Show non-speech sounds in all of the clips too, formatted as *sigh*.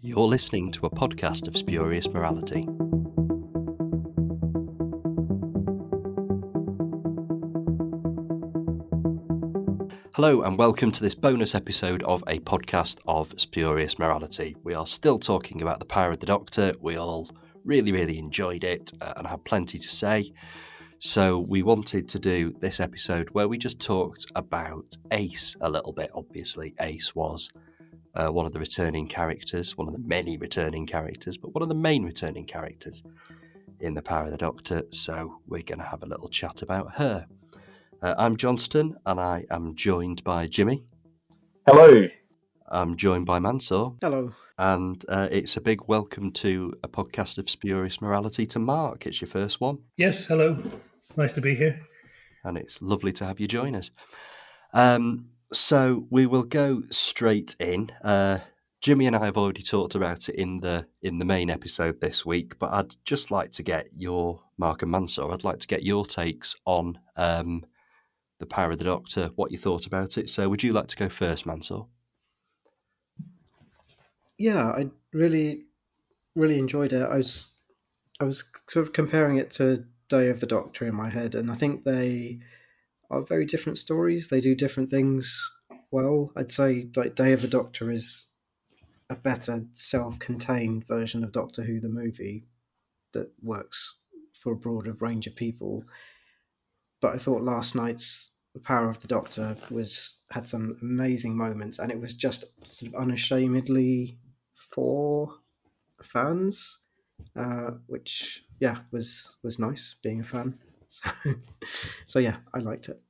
You're listening to a podcast of Spurious Morality. Hello, and welcome to this bonus episode of a podcast of Spurious Morality. We are still talking about the power of the Doctor. We all really, really enjoyed it uh, and have plenty to say. So, we wanted to do this episode where we just talked about Ace a little bit. Obviously, Ace was uh, one of the returning characters, one of the many returning characters, but one of the main returning characters in The Power of the Doctor. So, we're going to have a little chat about her. Uh, I'm Johnstone, and I am joined by Jimmy. Hello. I'm joined by Mansoor. Hello. And uh, it's a big welcome to a podcast of Spurious Morality to Mark. It's your first one. Yes, hello. Nice to be here. And it's lovely to have you join us. Um, so we will go straight in. Uh, Jimmy and I have already talked about it in the in the main episode this week, but I'd just like to get your Mark and Mansoor. I'd like to get your takes on um, the Power of the Doctor. What you thought about it. So, would you like to go first, Mansoor? Yeah, I really, really enjoyed it. I was, I was sort of comparing it to Day of the Doctor in my head, and I think they are very different stories. They do different things well. I'd say like Day of the Doctor is a better self-contained version of Doctor Who the movie that works for a broader range of people. But I thought last night's The Power of the Doctor was had some amazing moments, and it was just sort of unashamedly for fans, uh, which yeah was was nice being a fan. So, *laughs* so yeah, I liked it.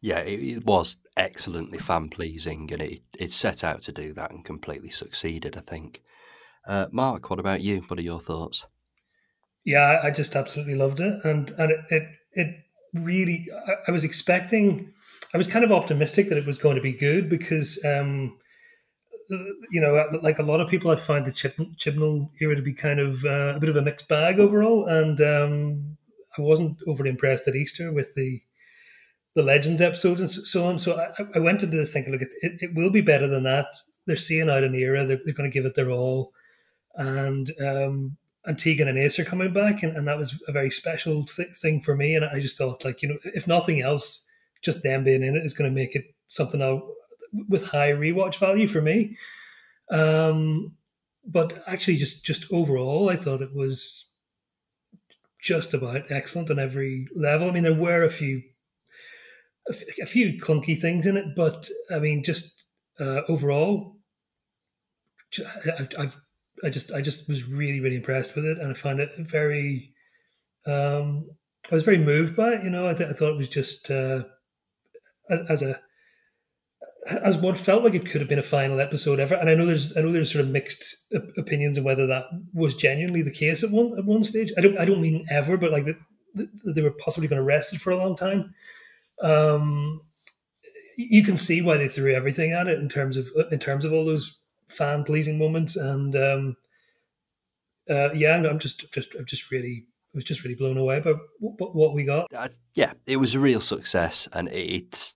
Yeah, it, it was excellently fan pleasing, and it it set out to do that and completely succeeded. I think. Uh, Mark, what about you? What are your thoughts? Yeah, I just absolutely loved it, and and it it, it really. I, I was expecting. I was kind of optimistic that it was going to be good because, um, you know, like a lot of people, I find the Chib- Chibnall era to be kind of uh, a bit of a mixed bag overall, and um, I wasn't overly impressed at Easter with the the Legends episodes and so on. So I, I went into this thinking, look, it, it, will be better than that. They're seeing out an era. They're, they're going to give it their all, and um, and Tegan and Ace are coming back, and, and that was a very special th- thing for me. And I just thought, like, you know, if nothing else, just them being in it is going to make it something I'll, with high rewatch value for me. Um, but actually, just just overall, I thought it was just about excellent on every level. I mean, there were a few a, few clunky things in it, but I mean, just uh, overall, I've, I've, I just I just was really really impressed with it, and I found it very. Um, I was very moved by it. You know, I, th- I thought it was just uh, as a as what felt like it could have been a final episode ever. And I know there's I know there's sort of mixed opinions on whether that was genuinely the case at one at one stage. I don't I don't mean ever, but like that the, they were possibly going to rest it for a long time. Um, you can see why they threw everything at it in terms of in terms of all those fan pleasing moments and um, uh, yeah, I'm just just I'm just really I was just really blown away by what, what we got. Uh, yeah, it was a real success, and it it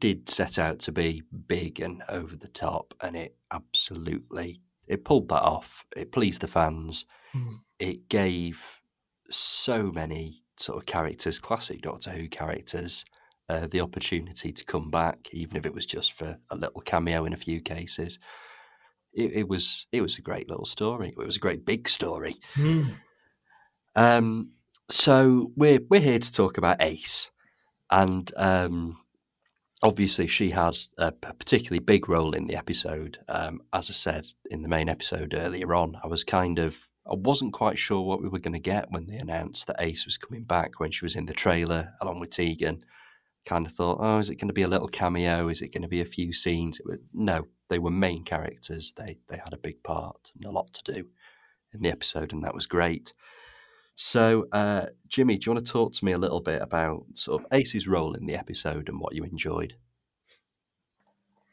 did set out to be big and over the top, and it absolutely it pulled that off. It pleased the fans. Mm. It gave so many sort of characters, classic Doctor Who characters, uh, the opportunity to come back, even if it was just for a little cameo in a few cases. It, it was it was a great little story. It was a great big story. Mm. Um, so we're we're here to talk about Ace, and um, obviously she had a particularly big role in the episode. Um, as I said in the main episode earlier on, I was kind of I wasn't quite sure what we were going to get when they announced that Ace was coming back when she was in the trailer along with Tegan. Kind of thought, oh, is it going to be a little cameo? Is it going to be a few scenes? Was, no, they were main characters. They they had a big part and a lot to do in the episode, and that was great. So, uh, Jimmy, do you want to talk to me a little bit about sort of Ace's role in the episode and what you enjoyed?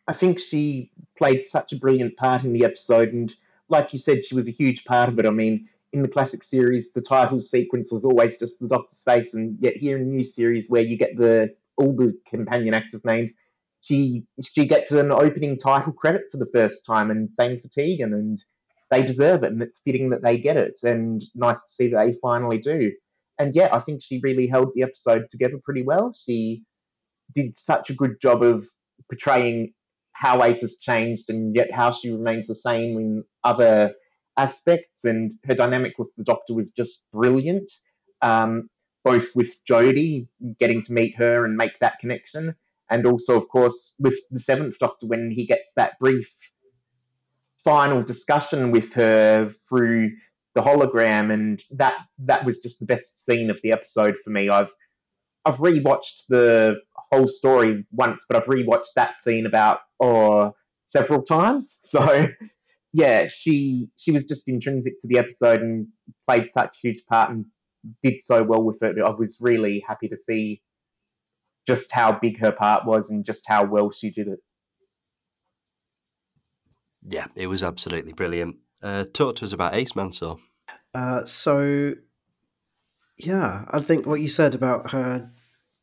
I think she played such a brilliant part in the episode, and like you said, she was a huge part of it. I mean, in the classic series, the title sequence was always just the Doctor's face, and yet here in the new series, where you get the all the companion actors' names, she she gets an opening title credit for the first time, and same for Tegan, and they deserve it, and it's fitting that they get it, and nice to see that they finally do. And yeah, I think she really held the episode together pretty well. She did such a good job of portraying how Ace has changed and yet how she remains the same in other aspects. And her dynamic with the Doctor was just brilliant, um, both with Jodie, getting to meet her and make that connection, and also, of course, with the Seventh Doctor when he gets that brief final discussion with her through the hologram, and that that was just the best scene of the episode for me. I've I've rewatched the whole story once, but I've rewatched that scene about or oh, several times. *laughs* So yeah, she she was just intrinsic to the episode and played such a huge part and did so well with it. I was really happy to see just how big her part was and just how well she did it. Yeah, it was absolutely brilliant. Uh, talk to us about Ace Mansoor. Uh, so, yeah, I think what you said about her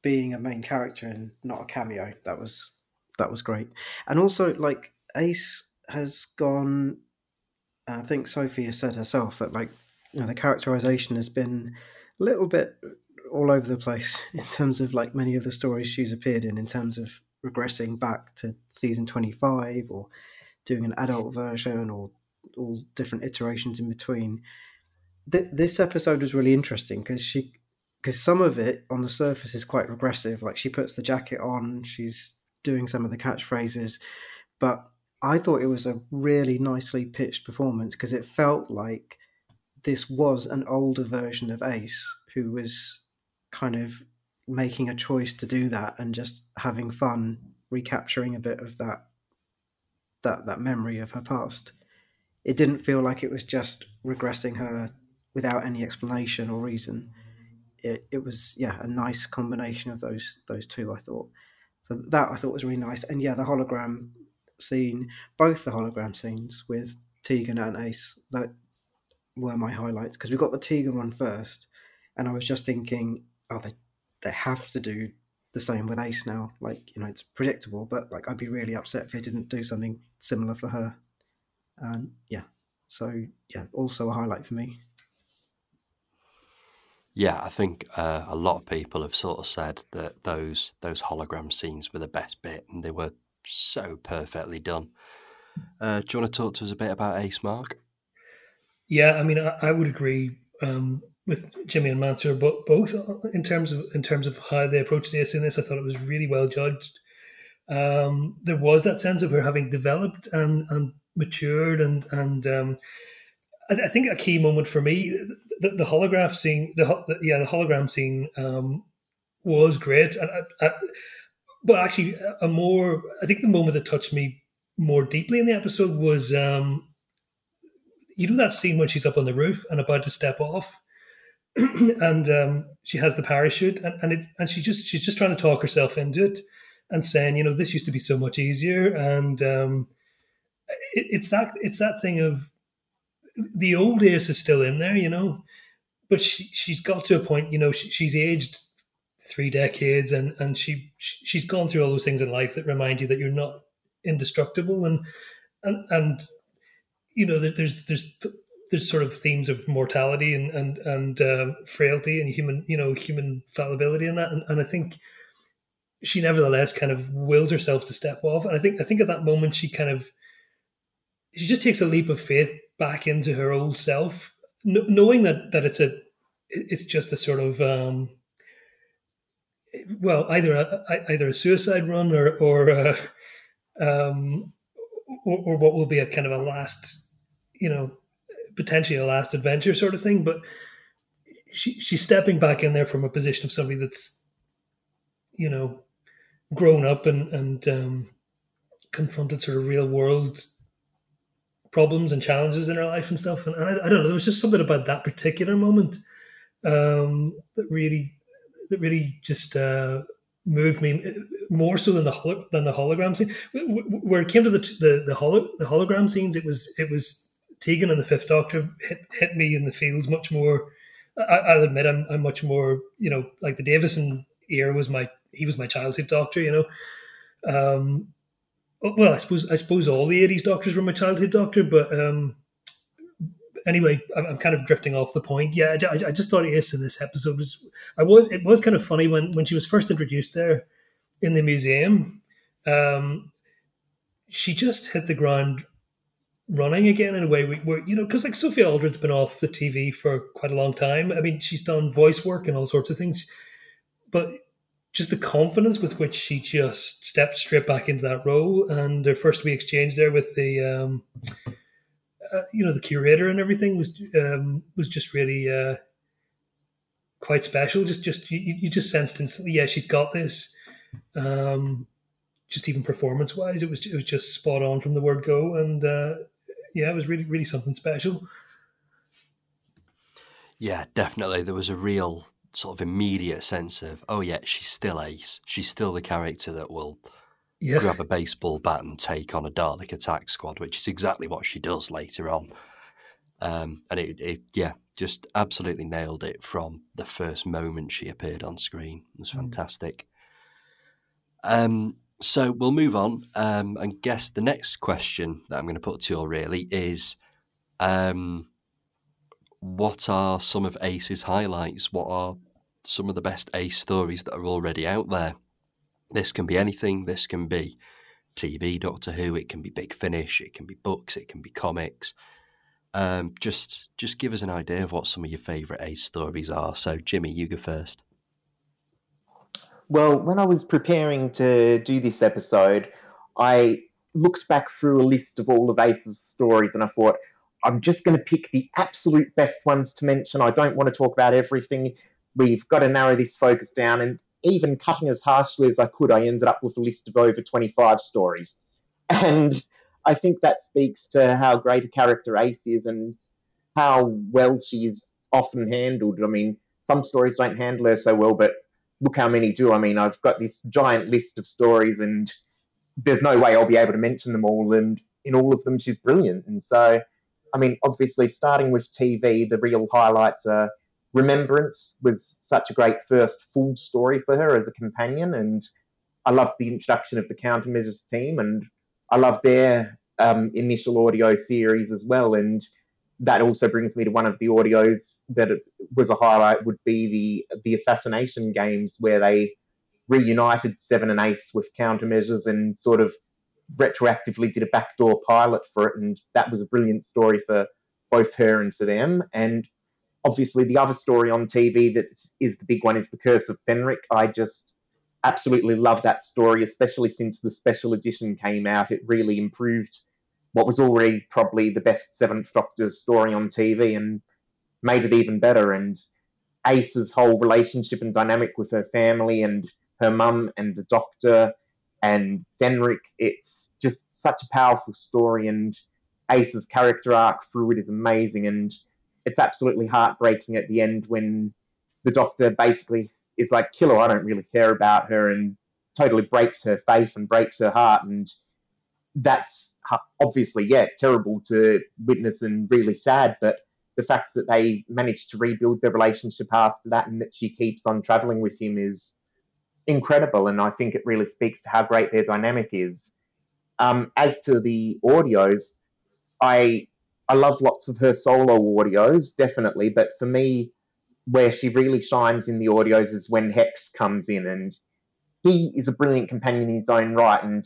being a main character and not a cameo that was that was great. And also, like Ace has gone, and I think Sophie has said herself that like you know the characterization has been a little bit all over the place *laughs* in terms of like many of the stories she's appeared in, in terms of regressing back to season twenty five or doing an adult version or all different iterations in between. Th- this episode was really interesting because she because some of it on the surface is quite regressive. Like she puts the jacket on, she's doing some of the catchphrases, but I thought it was a really nicely pitched performance because it felt like this was an older version of Ace who was kind of making a choice to do that and just having fun recapturing a bit of that that that memory of her past. It didn't feel like it was just regressing her without any explanation or reason. It, it was yeah a nice combination of those those two. I thought so that I thought was really nice. And yeah, the hologram scene, both the hologram scenes with Tegan and Ace, that were my highlights because we got the Tegan one first, and I was just thinking, oh, they they have to do the same with Ace now. Like, you know, it's predictable, but like I'd be really upset if they didn't do something similar for her. And yeah, so yeah, also a highlight for me. Yeah, I think uh, a lot of people have sort of said that those those hologram scenes were the best bit, and they were so perfectly done. Uh, do you want to talk to us a bit about Ace Mark? Yeah, I mean, I, I would agree. Um, with Jimmy and Mansoor, but both in terms of in terms of how they approached this in this, I thought it was really well judged. Um, there was that sense of her having developed and, and matured, and and um, I, I, think a key moment for me, the, the holograph scene, the, the, yeah, the hologram scene um, was great, and I, I, but actually, a more I think the moment that touched me more deeply in the episode was um, you know that scene when she's up on the roof and about to step off *clears throat* and um, she has the parachute, and, and it and she just she's just trying to talk herself into it, and saying, you know, this used to be so much easier, and um, it, it's that it's that thing of the old Ace is still in there, you know, but she she's got to a point, you know, she, she's aged three decades, and and she she's gone through all those things in life that remind you that you're not indestructible, and and and you know, there's there's there's sort of themes of mortality and and and uh, frailty and human you know human fallibility in that. And, and I think she nevertheless kind of wills herself to step off. And I think I think at that moment she kind of she just takes a leap of faith back into her old self knowing that that it's a it's just a sort of um, well either a, either a suicide run or or uh, um, or, or what will be a kind of a last you know potentially a last adventure sort of thing, but she she's stepping back in there from a position of somebody that's you know grown up and and um, confronted sort of real world problems and challenges in her life and stuff. And, and I, I, don't know, there was just something about that particular moment um, that really that really just uh, moved me more so than the holo- than the hologram scene. Where it came to the the the, holo- the hologram scenes, it was it was Tegan and the Fifth Doctor hit hit me in the feels much more. I, will admit I'm I'm much more you know like the Davison era was my he was my childhood Doctor you know, Um, well, I suppose I suppose all the '80s Doctors were my childhood Doctor, but um, anyway, I'm, I'm, kind of drifting off the point. Yeah, I, I, just thought Ace in this episode was I was it was kind of funny when when she was first introduced there in the museum. Um, she just hit the ground running again in a way where you know because like Sophie Aldred's been off the TV for quite a long time. I mean, she's done voice work and all sorts of things, but just the confidence with which she just stepped straight back into that role and her first we exchange there with the um, uh, you know the curator and everything was um, was just really uh, quite special. Just just you, you just sensed instantly, yeah, she's got this. Um, just even performance wise, it was it was just spot on from the word go, and uh, yeah, it was really really something special. Yeah, definitely. There was a real sort of immediate sense of, oh yeah, she's still Ace. She's still the character that will yeah. grab a baseball bat and take on a Dalek attack squad, which is exactly what she does later on. Um, and it, it, yeah, just absolutely nailed it from the first moment she appeared on screen. It was mm. fantastic. Mm. Um, so we'll move on um, and guess the next question that I'm going to put to you really is um, what are some of Ace's highlights? What are some of the best Ace stories that are already out there? This can be anything. This can be TV, Doctor Who. It can be Big Finish. It can be books. It can be comics. Um, just just give us an idea of what some of your favourite Ace stories are. So, Jimmy, you go first. Well, when I was preparing to do this episode, I looked back through a list of all of Ace's stories, and I thought I'm just going to pick the absolute best ones to mention. I don't want to talk about everything. We've got to narrow this focus down, and even cutting as harshly as I could, I ended up with a list of over 25 stories. And I think that speaks to how great a character Ace is and how well she is often handled. I mean, some stories don't handle her so well, but look how many do. I mean, I've got this giant list of stories, and there's no way I'll be able to mention them all. And in all of them, she's brilliant. And so, I mean, obviously, starting with TV, the real highlights are Remembrance was such a great first full story for her as a companion, and I loved the introduction of the countermeasures team, and I loved their um, initial audio series as well. And that also brings me to one of the audios that was a highlight would be the the assassination games where they reunited Seven and Ace with countermeasures and sort of retroactively did a backdoor pilot for it, and that was a brilliant story for both her and for them. And obviously the other story on TV that is the big one is the Curse of Fenric. I just absolutely love that story, especially since the special edition came out. It really improved what was already probably the best Seventh Doctor story on TV and made it even better. And Ace's whole relationship and dynamic with her family and her mum and the Doctor and Fenric, it's just such a powerful story. And Ace's character arc through it is amazing. And it's absolutely heartbreaking at the end when the doctor basically is like, "Killer, I don't really care about her," and totally breaks her faith and breaks her heart, and that's obviously yeah terrible to witness and really sad. But the fact that they managed to rebuild their relationship after that and that she keeps on traveling with him is incredible, and I think it really speaks to how great their dynamic is. Um, as to the audios, I I love lots of her solo audios, definitely. But for me, where she really shines in the audios is when Hex comes in, and he is a brilliant companion in his own right. And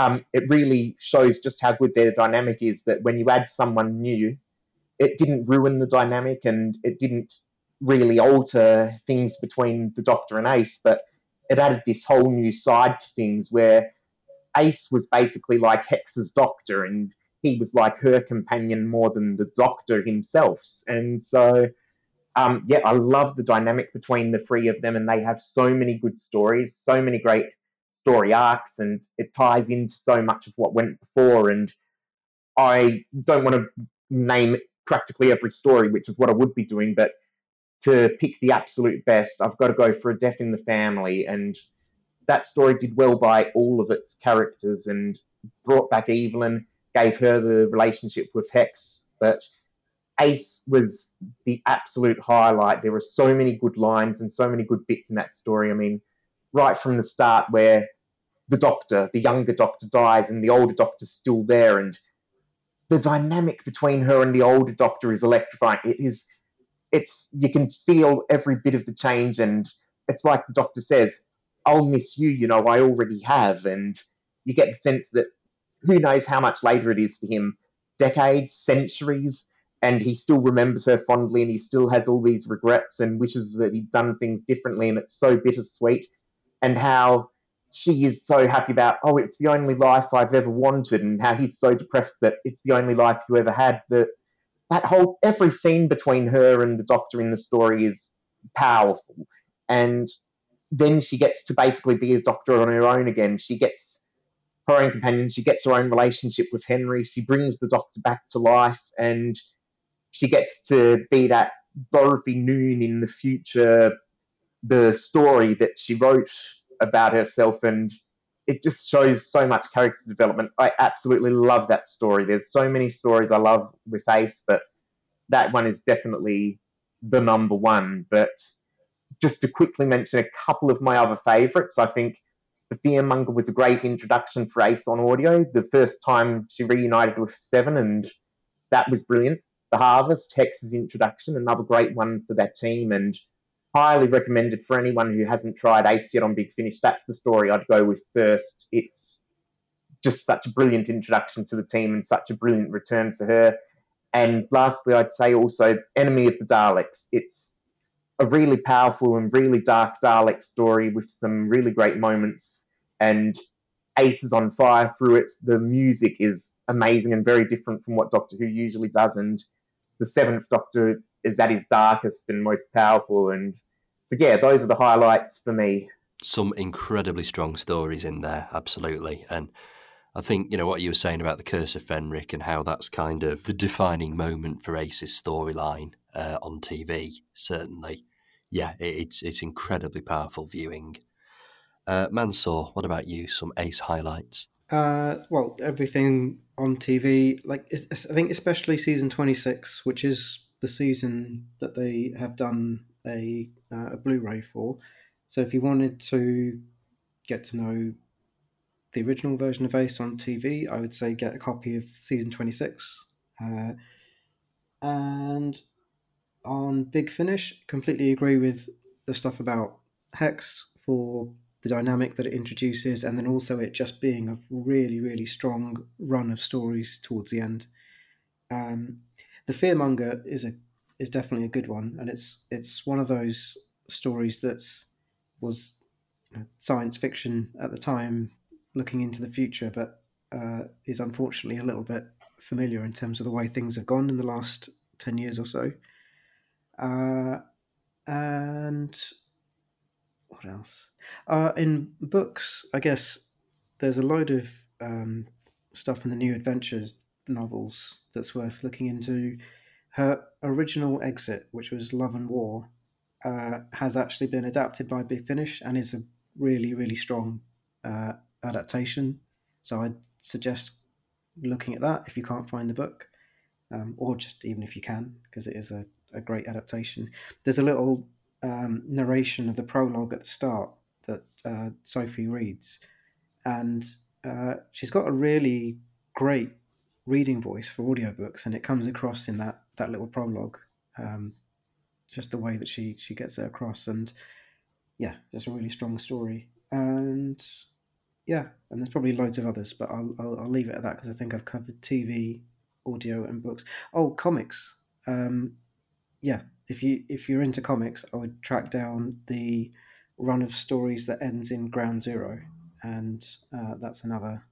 um, it really shows just how good their dynamic is. That when you add someone new, it didn't ruin the dynamic, and it didn't really alter things between the Doctor and Ace, but it added this whole new side to things where Ace was basically like Hex's Doctor, and he was like her companion more than the doctor himself. And so, um, yeah, I love the dynamic between the three of them, and they have so many good stories, so many great story arcs, and it ties into so much of what went before. And I don't want to name practically every story, which is what I would be doing, but to pick the absolute best, I've got to go for a death in the family. And that story did well by all of its characters and brought back Evelyn gave her the relationship with Hex. But Ace was the absolute highlight. There were so many good lines and so many good bits in that story. I mean, right from the start, where the doctor, the younger doctor dies, and the older doctor's still there, and the dynamic between her and the older doctor is electrifying. It is, it's you can feel every bit of the change, and it's like the doctor says, "I'll miss you." You know, I already have, and you get the sense that who knows how much later it is for him, decades, centuries, and he still remembers her fondly, and he still has all these regrets and wishes that he'd done things differently, and it's so bittersweet, and how she is so happy about, oh, it's the only life I've ever wanted, and how he's so depressed that it's the only life you ever had. That that whole every scene between her and the doctor in the story is powerful, and then she gets to basically be a doctor on her own again. She gets her own companion. She gets her own relationship with Henry. She brings the doctor back to life, and she gets to be that Dorothy Noon in the future. The story that she wrote about herself and it just shows so much character development. I absolutely love that story. There's so many stories I love with Ace, but that one is definitely the number one. But just to quickly mention a couple of my other favourites, I think The Fearmonger was a great introduction for Ace on audio. The first time she reunited with Seven, and that was brilliant. The Harvest, Hex's introduction, another great one for that team. And highly recommended for anyone who hasn't tried Ace yet on Big Finish. That's the story I'd go with first. It's just such a brilliant introduction to the team and such a brilliant return for her. And lastly, I'd say also Enemy of the Daleks. It's a really powerful and really dark Dalek story with some really great moments. And Ace is on fire through it. The music is amazing and very different from what Doctor Who usually does. And the Seventh Doctor is at his darkest and most powerful. And so, yeah, those are the highlights for me. Some incredibly strong stories in there, absolutely. And I think, you know, what you were saying about the Curse of Fenric and how that's kind of the defining moment for Ace's storyline uh, on TV, certainly. Yeah, it's, it's incredibly powerful viewing. Uh, Mansoor, what about you? Some Ace highlights? Uh, well, everything on TV, like I think especially season 26, which is the season that they have done a, uh, a Blu-ray for. So if you wanted to get to know the original version of Ace on TV, I would say get a copy of season 26. Uh, and on Big Finish, completely agree with the stuff about Hex for the dynamic that it introduces, and then also it just being a really, really strong run of stories towards the end. Um, the Fearmonger is a is definitely a good one, and it's it's one of those stories that was science fiction at the time, looking into the future, but uh, is unfortunately a little bit familiar in terms of the way things have gone in the last ten years or so. Uh, and what else? Uh, in books, I guess there's a load of um, stuff in the New Adventures novels that's worth looking into. Her original exit, which was Love and War, uh, has actually been adapted by Big Finish and is a really, really strong uh, adaptation. So I'd suggest looking at that if you can't find the book, um, or just even if you can, because it is a, a great adaptation. There's a little um, narration of the prologue at the start that uh, Sophie reads, and uh, she's got a really great reading voice for audiobooks, and it comes across in that that little prologue. Um, just the way that she she gets it across, and yeah, just a really strong story. And yeah, and there's probably loads of others, but I'll I'll, I'll leave it at that because I think I've covered TV, audio, and books. Oh, comics. Um, yeah, if you if you're into comics, I would track down the run of stories that ends in Ground Zero, and uh, that's another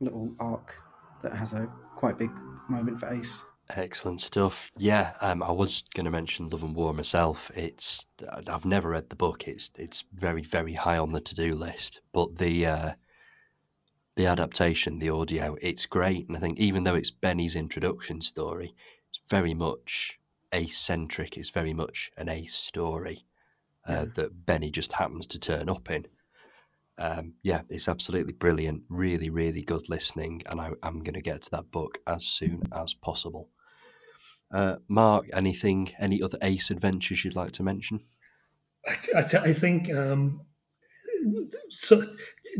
little arc that has a quite big moment for Ace. Excellent stuff. Yeah, um, I was going to mention Love and War myself. It's I've never read the book. It's it's very very high on the to do list. But the uh, the adaptation, the audio, it's great. And I think even though it's Benny's introduction story, it's very much ace centric. It's very much an ace story uh, yeah. that Benny just happens to turn up in um, yeah, it's absolutely brilliant. Really, really good listening, and I, am going to get to that book as soon as possible. Uh, Mark, anything, any other Ace adventures you'd like to mention? I, I think um, so.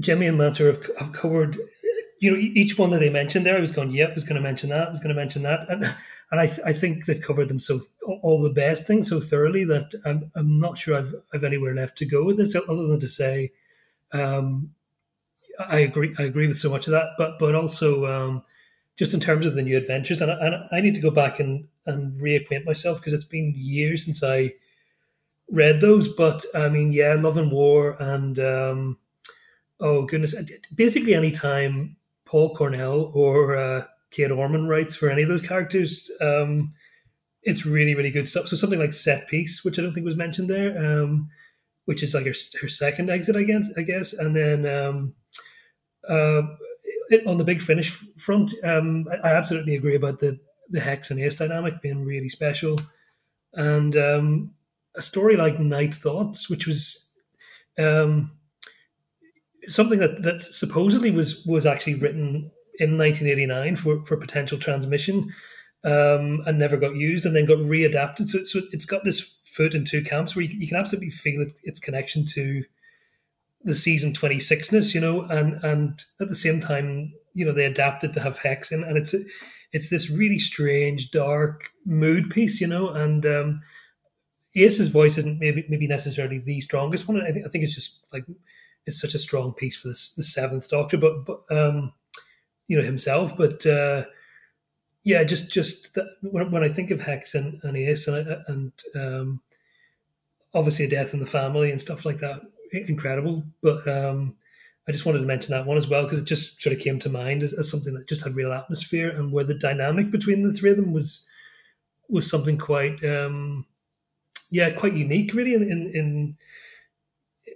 Jimmy and Mansoor have, have covered, you know, each one that they mentioned there. I was going, yep, yeah, was going to mention that, I was going to mention that, and and I, I think they've covered them so all the best things so thoroughly that I'm, I'm not sure I've I've anywhere left to go with this other than to say, um, I agree I agree with so much of that, but but also um, just in terms of the new adventures, and I, and I need to go back and and reacquaint myself because it's been years since I read those. But I mean, yeah, Love and War, and um, oh goodness, basically any time Paul Cornell or uh, Kate Orman writes for any of those characters, um, it's really really good stuff. So something like Set Piece, which I don't think was mentioned there, um, which is like her, her second exit, I guess, I guess, and then. Um, uh, on the big finish front, um, I, I, absolutely agree about the the hex and ace dynamic being really special, and um, a story like Night Thoughts, which was um, something that, that supposedly was was actually written in 1989 for, for potential transmission um, and never got used and then got readapted. So, so it's got this foot in two camps where you, you can absolutely feel it, its connection to the season 26ness, you know, and and at the same time, you know, they adapted to have Hex in, and it's it's this really strange, dark mood piece, you know, and um, Ace's voice isn't maybe maybe necessarily the strongest one. I think I think it's just like it's such a strong piece for the, the Seventh Doctor, but but um, you know himself, but. Uh, yeah, just just that, when, when I think of Hex and, and Ace and, and um, obviously a death in the family and stuff like that, incredible. But um, I just wanted to mention that one as well because it just sort of came to mind as, as, something that just had real atmosphere and where the dynamic between the three of them was was something quite um, yeah quite unique really in in, in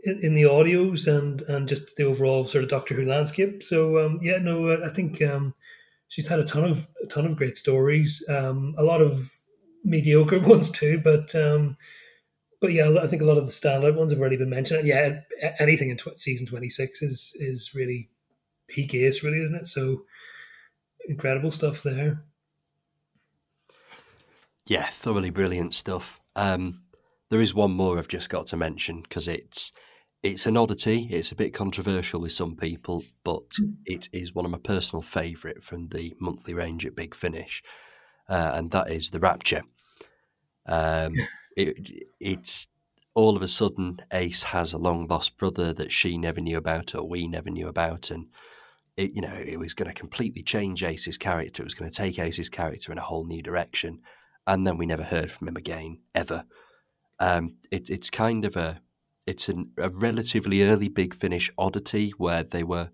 in the audios and and just the overall sort of Doctor Who landscape. So um, yeah, no, I think um, she's had a ton of a ton of great stories, um, a lot of mediocre *laughs* ones too, but um, but yeah, I think a lot of the standout ones have already been mentioned. And yeah, anything in tw- season twenty six is is really peak ace, really, isn't it? So incredible stuff there. Yeah, thoroughly brilliant stuff. Um, there is one more I've just got to mention because it's it's an oddity. It's a bit controversial with some people, but mm. it is one of my personal favourite from the monthly range at Big Finish, uh, and that is the Rapture. Um, *laughs* it, it's all of a sudden Ace has a long lost brother that she never knew about or we never knew about, and it you know it was going to completely change Ace's character. It was going to take Ace's character in a whole new direction, and then we never heard from him again ever. Um, it, it's kind of a it's an, a relatively early Big Finish oddity where they were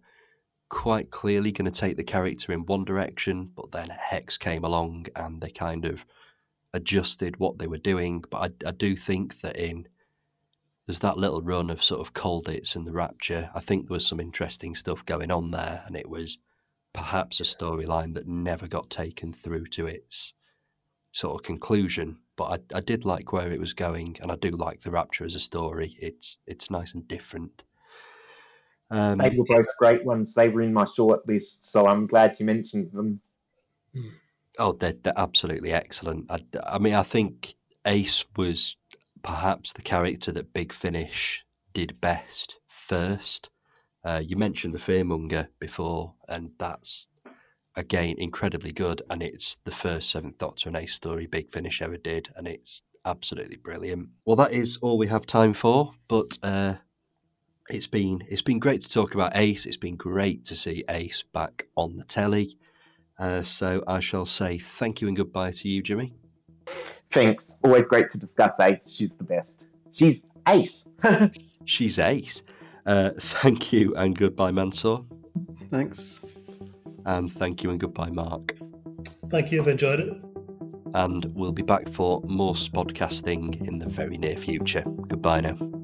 quite clearly going to take the character in one direction, but then Hex came along and they kind of adjusted what they were doing. But I, I do think that in there's that little run of sort of Colditz and the Rapture. I think there was some interesting stuff going on there, and it was perhaps a storyline that never got taken through to its sort of conclusion. But I, I did like where it was going, and I do like the Rapture as a story. It's it's nice and different. Um, they were both great ones. They were in my short list, so I'm glad you mentioned them. Oh, they're, they're absolutely excellent. I, I mean, I think Ace was perhaps the character that Big Finish did best first. Uh, you mentioned the Fearmonger before, and that's again incredibly good. And it's the first Seventh Doctor and Ace story Big Finish ever did, and it's absolutely brilliant. Well, that is all we have time for, but uh, it's been it's been great to talk about Ace. It's been great to see Ace back on the telly. Uh, so I shall say thank you and goodbye to you, Jimmy. Thanks. Always great to discuss Ace. She's the best. She's Ace. *laughs* She's Ace. Uh, thank you and goodbye, Mansoor. Thanks. And thank you and goodbye, Mark. Thank you. I've enjoyed it. And we'll be back for more spodcasting in the very near future. Goodbye now.